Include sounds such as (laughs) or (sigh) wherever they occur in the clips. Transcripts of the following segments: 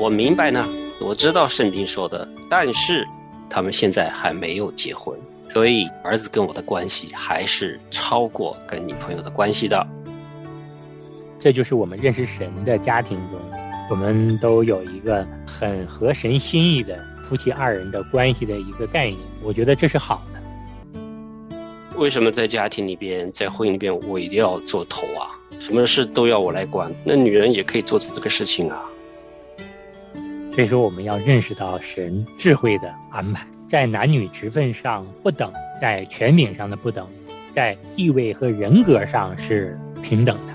我明白呢，我知道圣经说的，但是他们现在还没有结婚，所以儿子跟我的关系还是超过跟女朋友的关系的。这就是我们认识神的家庭中，我们都有一个很合神心意的夫妻二人的关系的一个概念。我觉得这是好的。为什么在家庭里边，在婚姻里边，我一定要做头啊？什么事都要我来管？那女人也可以做这个事情啊。所以说，我们要认识到神智慧的安排，在男女职分上不等，在权柄上的不等，在地位和人格上是平等的。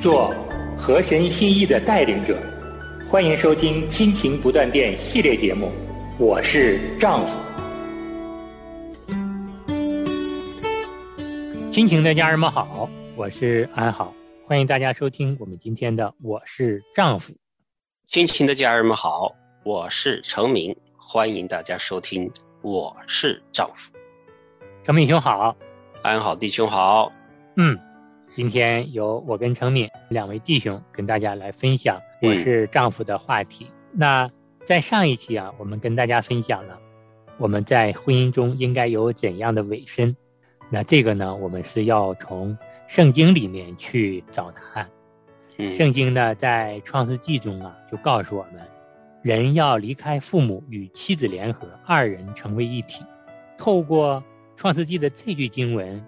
做和神心意的带领者，欢迎收听《亲情不断电》系列节目。我是丈夫，亲情的家人们好，我是安好，欢迎大家收听我们今天的《我是丈夫》。亲情的家人们好，我是程明，欢迎大家收听《我是丈夫》。程敏兄好，安好弟兄好，嗯。今天由我跟程敏两位弟兄跟大家来分享我是丈夫的话题。那在上一期啊，我们跟大家分享了我们在婚姻中应该有怎样的尾声。那这个呢，我们是要从圣经里面去找答案。圣经呢，在创世纪中啊，就告诉我们，人要离开父母与妻子联合，二人成为一体。透过创世纪的这句经文，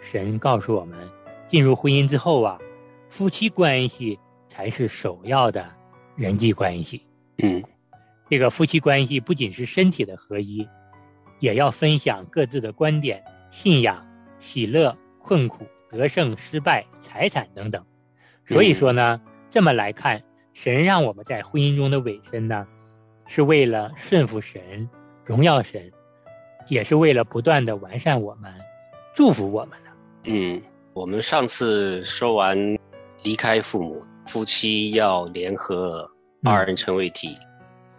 神告诉我们。进入婚姻之后啊，夫妻关系才是首要的人际关系。嗯，这个夫妻关系不仅是身体的合一，也要分享各自的观点、信仰、喜乐、困苦、得胜、失败、财产等等。所以说呢，这么来看，神让我们在婚姻中的委身呢，是为了顺服神、荣耀神，也是为了不断的完善我们、祝福我们的。嗯。我们上次说完离开父母，夫妻要联合二人成为一体。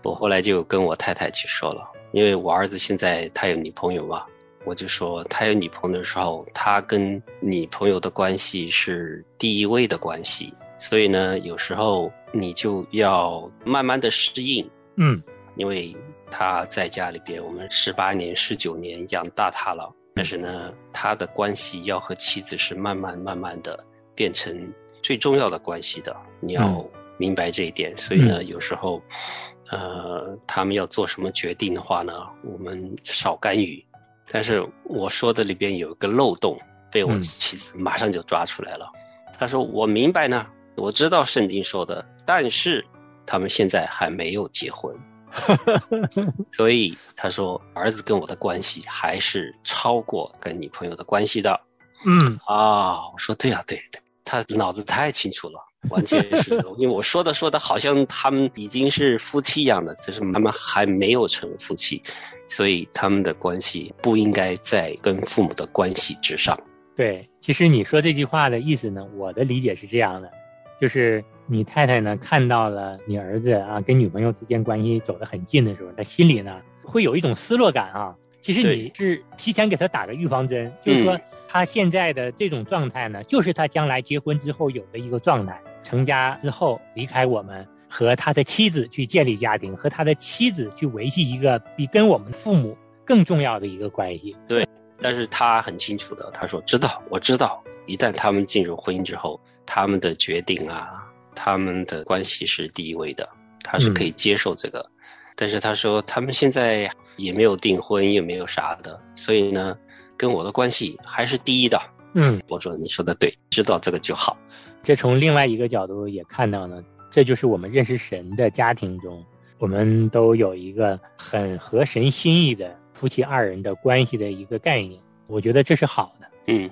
我后来就跟我太太去说了，因为我儿子现在他有女朋友嘛，我就说他有女朋友的时候，他跟你朋友的关系是第一位的关系，所以呢，有时候你就要慢慢的适应。嗯，因为他在家里边，我们十八年、十九年养大他了。但是呢，他的关系要和妻子是慢慢慢慢的变成最重要的关系的，你要明白这一点。所以呢，有时候，呃，他们要做什么决定的话呢，我们少干预。但是我说的里边有一个漏洞，被我妻子马上就抓出来了。他说：“我明白呢，我知道圣经说的，但是他们现在还没有结婚。(laughs) ”所以他说，儿子跟我的关系还是超过跟女朋友的关系的。嗯啊，我说对啊，对对，他脑子太清楚了，完全是 (laughs) 因为我说的说的好像他们已经是夫妻一样的，就是他们还没有成为夫妻，所以他们的关系不应该在跟父母的关系之上。对，其实你说这句话的意思呢，我的理解是这样的，就是。你太太呢看到了你儿子啊跟女朋友之间关系走得很近的时候，他心里呢会有一种失落感啊。其实你是提前给他打个预防针，就是说他现在的这种状态呢，就是他将来结婚之后有的一个状态。成家之后离开我们，和他的妻子去建立家庭，和他的妻子去维系一个比跟我们父母更重要的一个关系。对，但是他很清楚的，他说知道，我知道，一旦他们进入婚姻之后，他们的决定啊。他们的关系是第一位的，他是可以接受这个，但是他说他们现在也没有订婚，也没有啥的，所以呢，跟我的关系还是第一的。嗯，我说你说的对，知道这个就好。这从另外一个角度也看到了，这就是我们认识神的家庭中，我们都有一个很合神心意的夫妻二人的关系的一个概念。我觉得这是好的。嗯。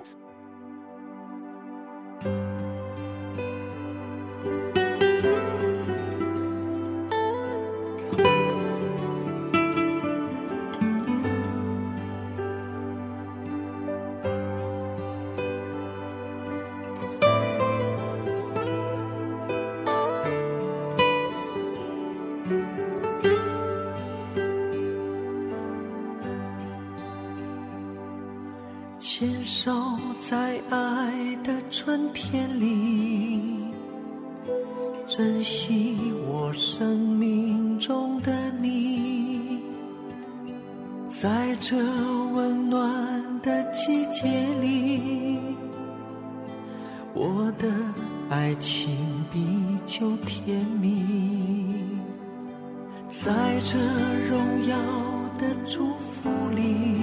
祝福里，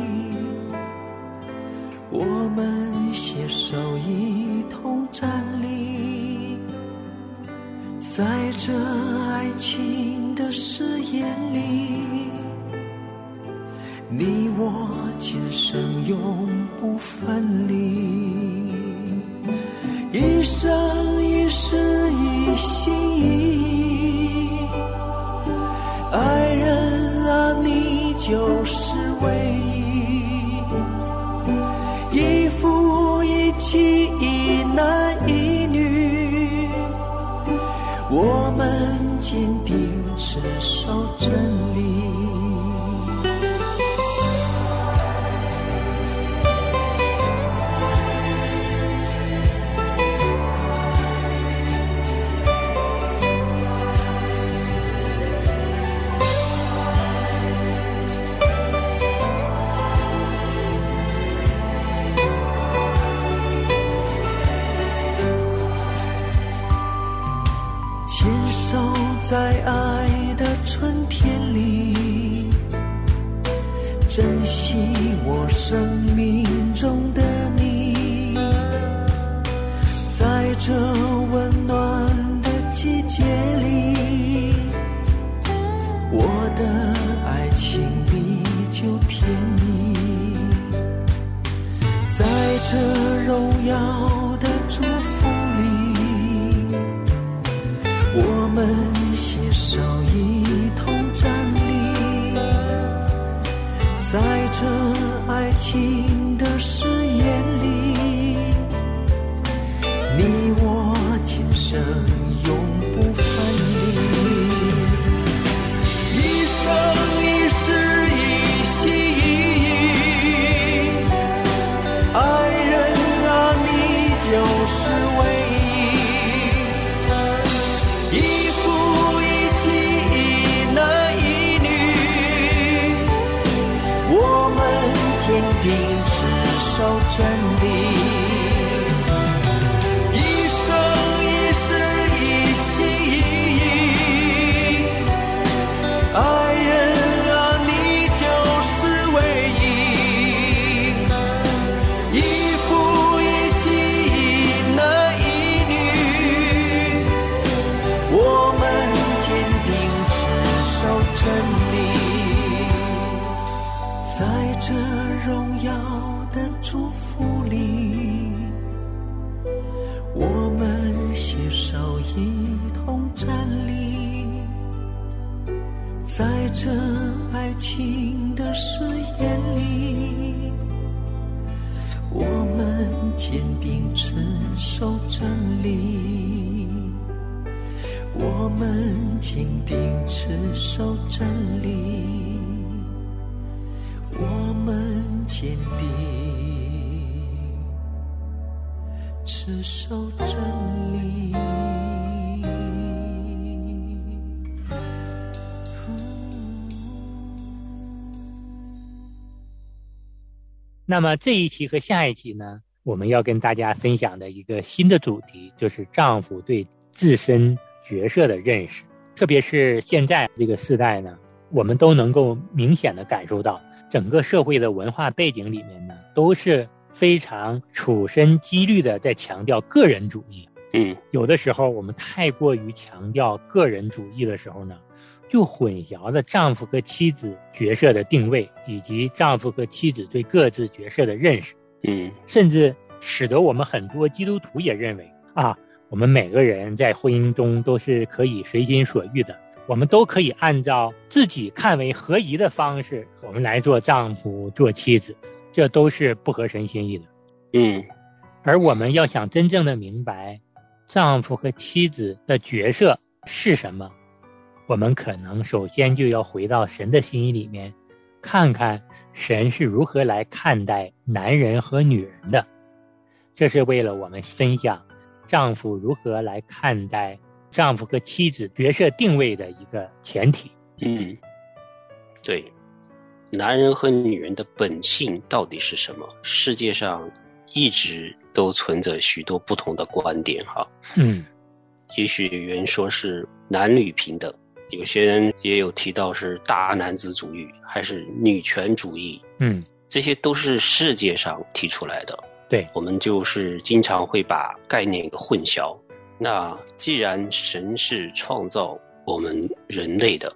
我们携手一同站立。在这爱情的誓言里，你我今生永不分离，这荣耀的祝福里，我们携手一同站立，在这爱情的誓言里。我们坚定持守真理，我们坚定持守真理，坚定持守真理。那么这一期和下一期呢，我们要跟大家分享的一个新的主题，就是丈夫对自身角色的认识。特别是现在这个时代呢，我们都能够明显的感受到，整个社会的文化背景里面呢，都是非常处身积虑的在强调个人主义。嗯有的时候我们太过于强调个人主义的时候呢，就混淆了丈夫和妻子角色的定位，以及丈夫和妻子对各自角色的认识，嗯甚至使得我们很多基督徒也认为啊，我们每个人在婚姻中都是可以随心所欲的，我们都可以按照自己看为合宜的方式，我们来做丈夫、做妻子，这都是不合神心意的。嗯而我们要想真正的明白丈夫和妻子的角色是什么，我们可能首先就要回到神的心意里面，看看神是如何来看待男人和女人的。这是为了我们分享丈夫如何来看待丈夫和妻子角色定位的一个前提。嗯，对，男人和女人的本性到底是什么？世界上一直都存着许多不同的观点，哈。嗯，也许有人说是男女平等，有些人也有提到是大男子主义，还是女权主义。嗯，这些都是世界上提出来的。对，我们就是经常会把概念给混淆。那既然神是创造我们人类的，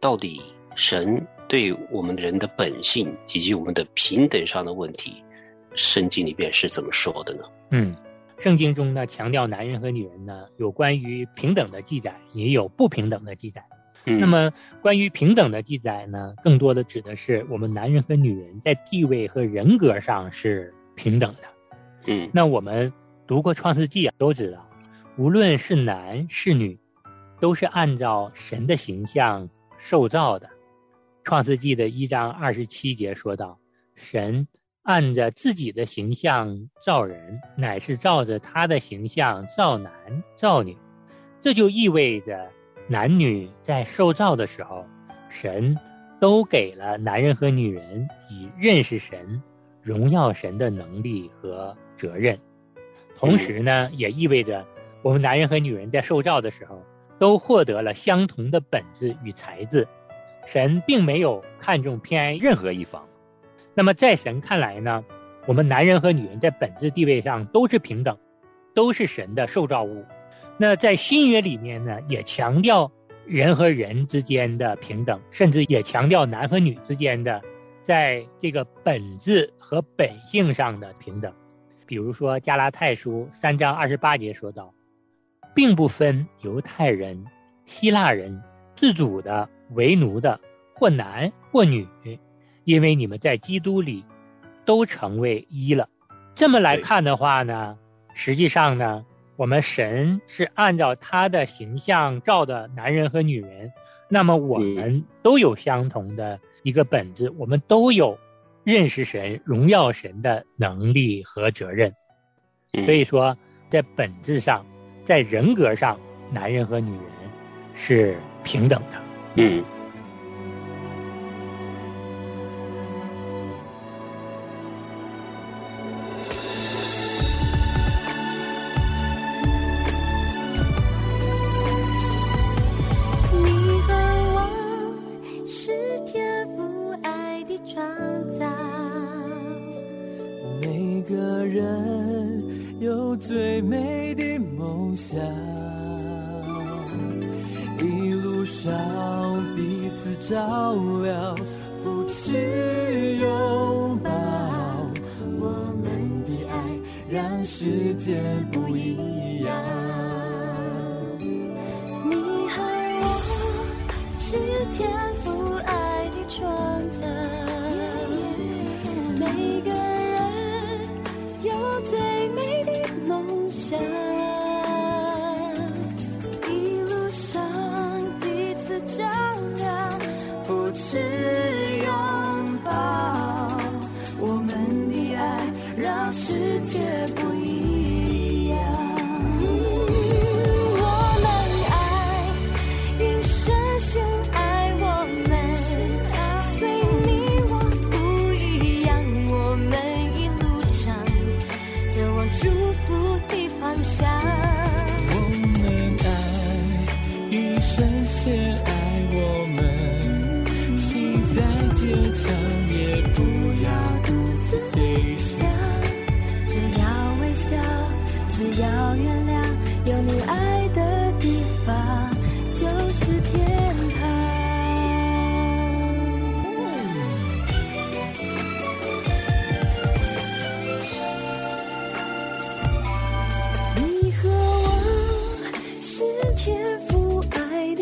到底神对我们人的本性以及我们的平等上的问题，圣经里边是怎么说的呢？嗯，圣经中呢强调男人和女人呢有关于平等的记载，也有不平等的记载。嗯那么关于平等的记载呢，更多的指的是我们男人和女人在地位和人格上是平等的。嗯那我们读过《创世纪》啊，都知道，无论是男是女，都是按照神的形象受造的。《创世纪》的一章二十七节说道：“神按着自己的形象造人，乃是照着他的形象造男造女。”这就意味着，男女在受造的时候，神都给了男人和女人以认识神、荣耀神的能力和责任。同时呢，也意味着我们男人和女人在受造的时候，都获得了相同的本质与才智。神并没有看重偏爱任何一方。那么在神看来呢，我们男人和女人在本质地位上都是平等，都是神的受造物。那在新约里面呢，也强调人和人之间的平等，甚至也强调男和女之间的在这个本质和本性上的平等。比如说加拉太书三章二十八节说道，并不分犹太人、希腊人、自主的、为奴的，或男或女，因为你们在基督里都成为一了。这么来看的话呢，实际上呢，我们神是按照他的形象造的男人和女人，那么我们都有相同的一个本质，我们都有认识神、荣耀神的能力和责任。嗯所以说，在本质上，在人格上，男人和女人是平等的。嗯世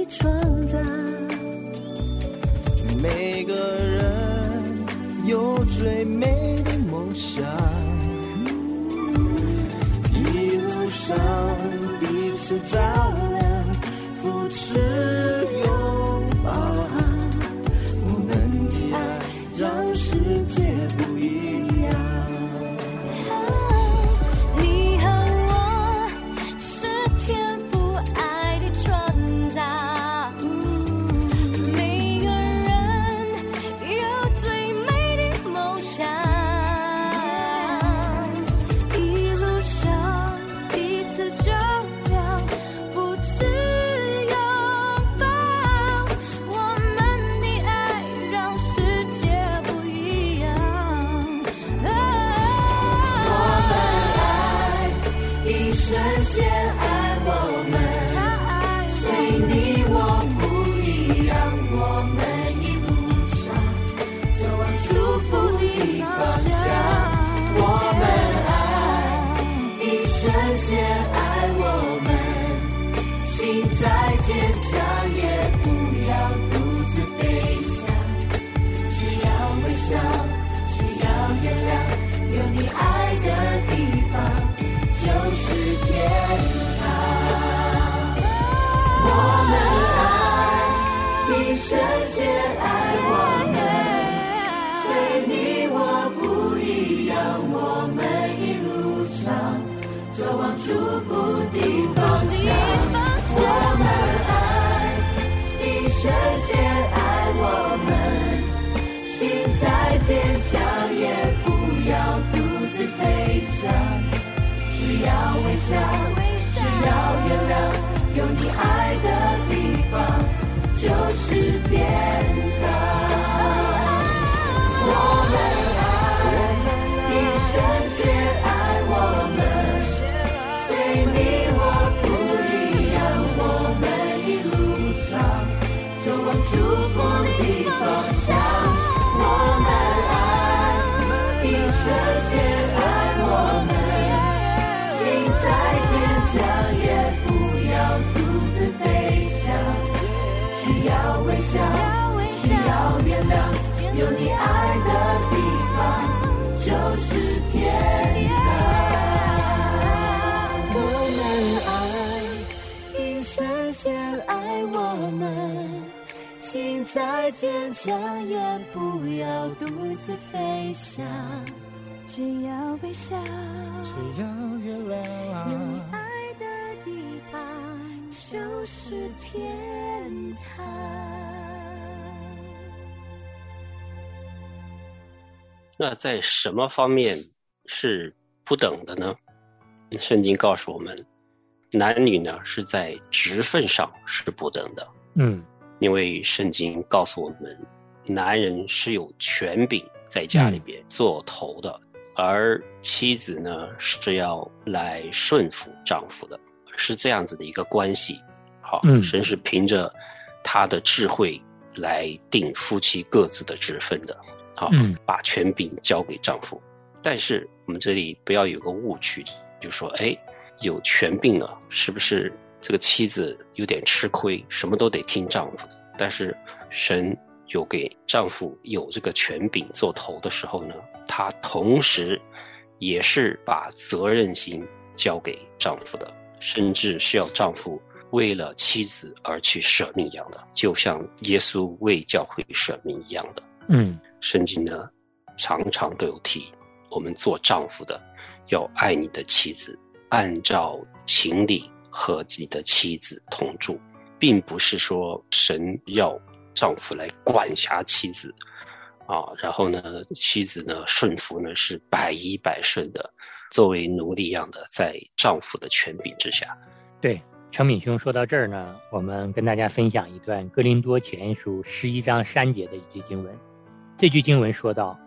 创造。每个人有最美的梦想，一路上彼此照坚强，也不要独自飞翔。只要微笑，只要原谅，有你爱的地方就是天堂。我们爱，一生先爱我们，随你我不一样，我们一路上走往祝福的方向。这些爱我们，心再坚强也不要独自飞翔。只要微笑，再坚强，也不要独自飞翔。只要微笑，只要原有你。爱的地方就是天堂。那在什么方面是不等的呢？圣经告诉我们，男女呢是在职分上是不等的，嗯因为圣经告诉我们，男人是有权柄在家里边做头的，而妻子呢是要来顺服丈夫的，是这样子的一个关系。好，嗯神是凭着他的智慧来定夫妻各自的职分的。好，嗯把权柄交给丈夫。但是我们这里不要有个误区，就说哎，有权柄了，是不是这个妻子有点吃亏，什么都得听丈夫的？但是神有给丈夫有这个权柄做头的时候呢，他同时也是把责任心交给丈夫的，甚至是要丈夫为了妻子而去舍命一样的，就像耶稣为教会舍命一样的。嗯圣经呢，常常都有提，我们做丈夫的要爱你的妻子，按照情理和你的妻子同住，并不是说神要丈夫来管辖妻子啊，然后呢，妻子呢顺服呢是百依百顺的，作为奴隶一样的在丈夫的权柄之下。对，程敏兄说到这儿呢，我们跟大家分享一段《哥林多前书》十一章三节的一句经文。这句经文说道：“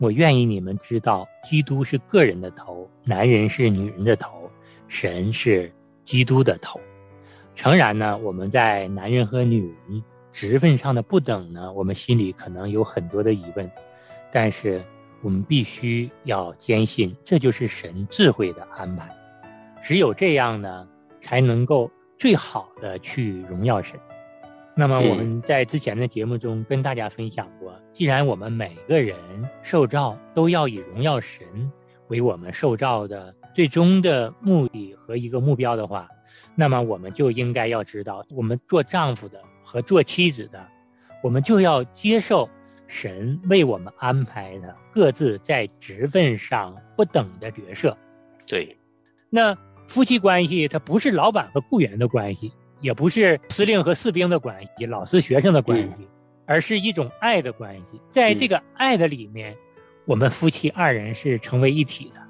我愿意你们知道，基督是个人的头，男人是女人的头，神是基督的头。”诚然呢，我们在男人和女人职分上的不等呢，我们心里可能有很多的疑问，但是我们必须要坚信，这就是神智慧的安排。只有这样呢，才能够最好的去荣耀神。那么我们在之前的节目中跟大家分享过，既然我们每个人受造都要以荣耀神为我们受造的最终的目的和一个目标的话，那么我们就应该要知道，我们做丈夫的和做妻子的，我们就要接受神为我们安排的各自在职分上不等的角色。对，那夫妻关系它不是老板和雇员的关系，也不是司令和士兵的关系，老师学生的关系，而是一种爱的关系。在这个爱的里面，我们夫妻二人是成为一体的，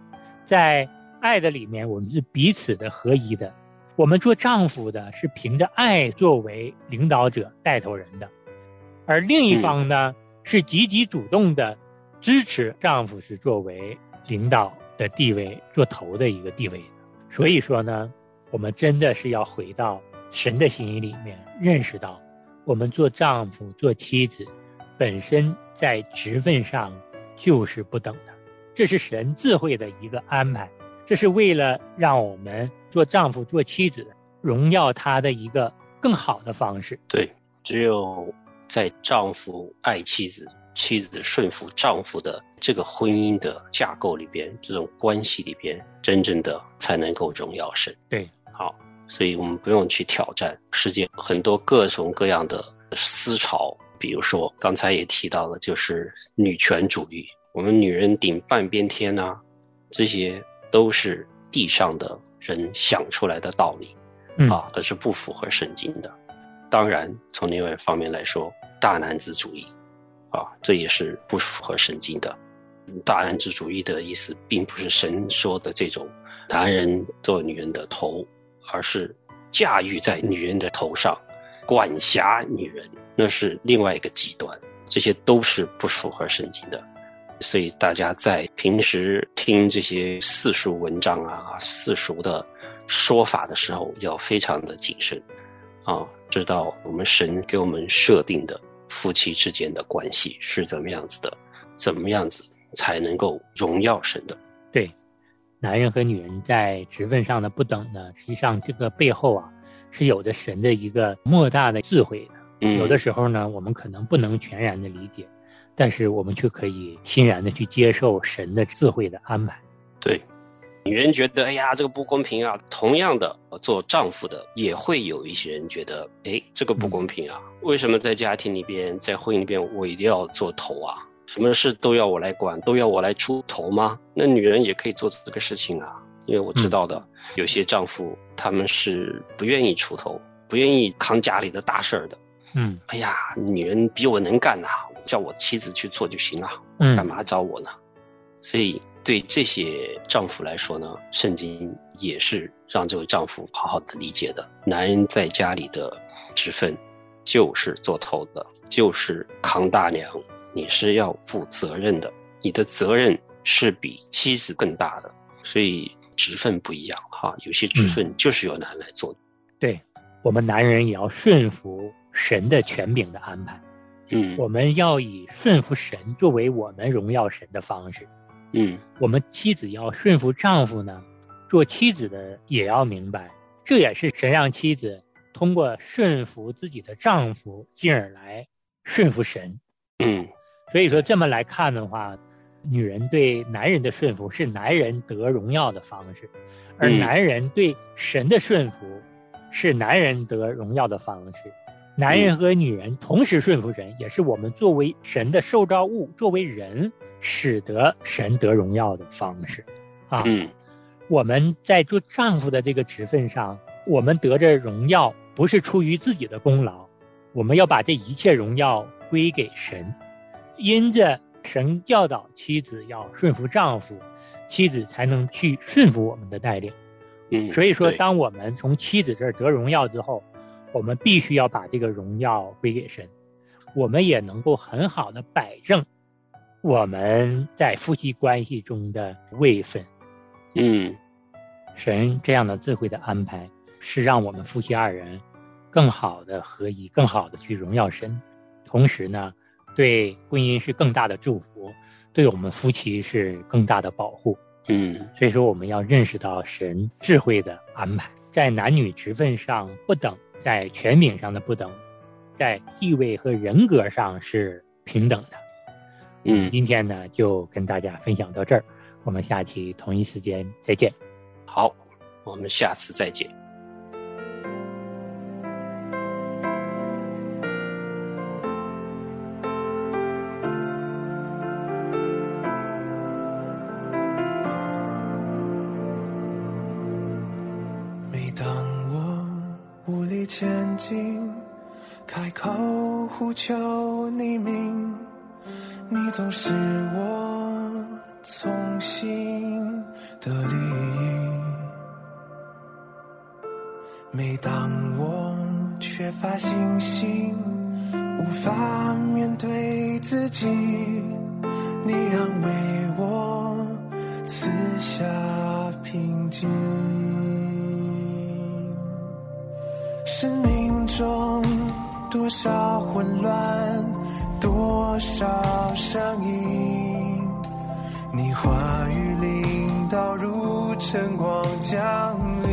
在爱的里面，我们是彼此的合一的。我们做丈夫的是凭着爱作为领导者、带头人的，而另一方呢、是积极主动的支持丈夫是作为领导的地位、做头的一个地位的。所以说呢，我们真的是要回到神的心意里面，认识到我们做丈夫、做妻子，本身在职分上就是不等的，这是神智慧的一个安排，这是为了让我们做丈夫、做妻子荣耀他的一个更好的方式。对，只有在丈夫爱妻子、妻子顺服丈夫的这个婚姻的架构里边，这种关系里边，真正的才能够荣耀神。对，好，所以我们不用去挑战世界很多各种各样的思潮，比如说刚才也提到了，就是女权主义，我们女人顶半边天呐、这些都是地上的人想出来的道理。嗯啊，这是不符合圣经的。当然，从另外一方面来说，大男子主义，啊，这也是不符合圣经的。大男子主义的意思，并不是神说的这种男人做女人的头，而是驾驭在女人的头上，管辖女人，那是另外一个极端。这些都是不符合圣经的。所以大家在平时听这些世俗文章啊、世俗的说法的时候，要非常的谨慎啊，知道我们神给我们设定的夫妻之间的关系是怎么样子的，怎么样子才能够荣耀神的。对，男人和女人在职分上的不等呢，实际上这个背后啊，是有着神的一个莫大的智慧的。嗯，有的时候呢，我们可能不能全然的理解，但是我们却可以欣然的去接受神的智慧的安排。对，女人觉得哎呀这个不公平啊，同样的做丈夫的也会有一些人觉得，哎这个不公平啊，为什么在家庭里边，在婚姻里边我一定要做头啊？什么事都要我来管，都要我来出头吗？那女人也可以做这个事情啊，因为我知道的，有些丈夫他们是不愿意出头，不愿意扛家里的大事儿的。嗯哎呀，女人比我能干呐、叫我妻子去做就行了。嗯干嘛找我呢？所以对这些丈夫来说呢，圣经也是让这位丈夫好好的理解的。男人在家里的职分就是做头的，就是扛大梁，你是要负责任的，你的责任是比妻子更大的，所以职分不一样哈。有些职分就是由男人来做的。对，我们男人也要顺服神的权柄的安排，嗯我们要以顺服神作为我们荣耀神的方式。嗯我们妻子要顺服丈夫呢，做妻子的也要明白，这也是神让妻子通过顺服自己的丈夫，进而来顺服神。嗯所以说这么来看的话，女人对男人的顺服是男人得荣耀的方式，而嗯男人对神的顺服是男人得荣耀的方式。男人和女人同时顺服神，也是我们作为神的受造物，作为人，使得神得荣耀的方式。啊，嗯我们在做丈夫的这个职分上，我们得着荣耀，不是出于自己的功劳，我们要把这一切荣耀归给神。因着神教导妻子要顺服丈夫，妻子才能去顺服我们的带领。嗯，所以说，当我们从妻子这儿得荣耀之后，我们必须要把这个荣耀归给神，我们也能够很好的摆正我们在夫妻关系中的位分。嗯神这样的智慧的安排，是让我们夫妻二人更好的合一，更好的去荣耀神，同时呢，对婚姻是更大的祝福，对我们夫妻是更大的保护。嗯所以说，我们要认识到神智慧的安排，在男女职分上不等，在权柄上的不等，在地位和人格上是平等的。嗯，今天呢，就跟大家分享到这儿，我们下期同一时间再见。好，我们下次再见。前进，开口呼求你名，你总是我从心的利益。每当我缺乏信心，无法面对自己，你安慰我，赐下平静。中多少混乱，多少声音，你话语领导如晨光降临，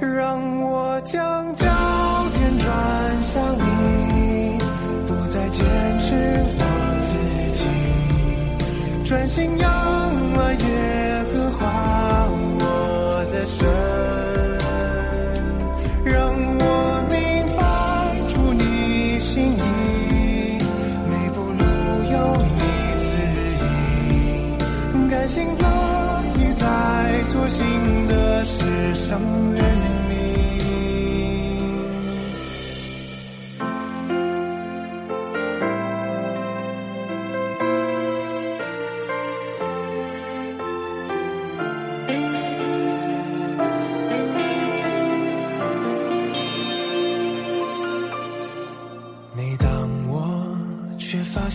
让我将焦点转向你，不再坚持我自己，专心要。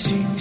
缺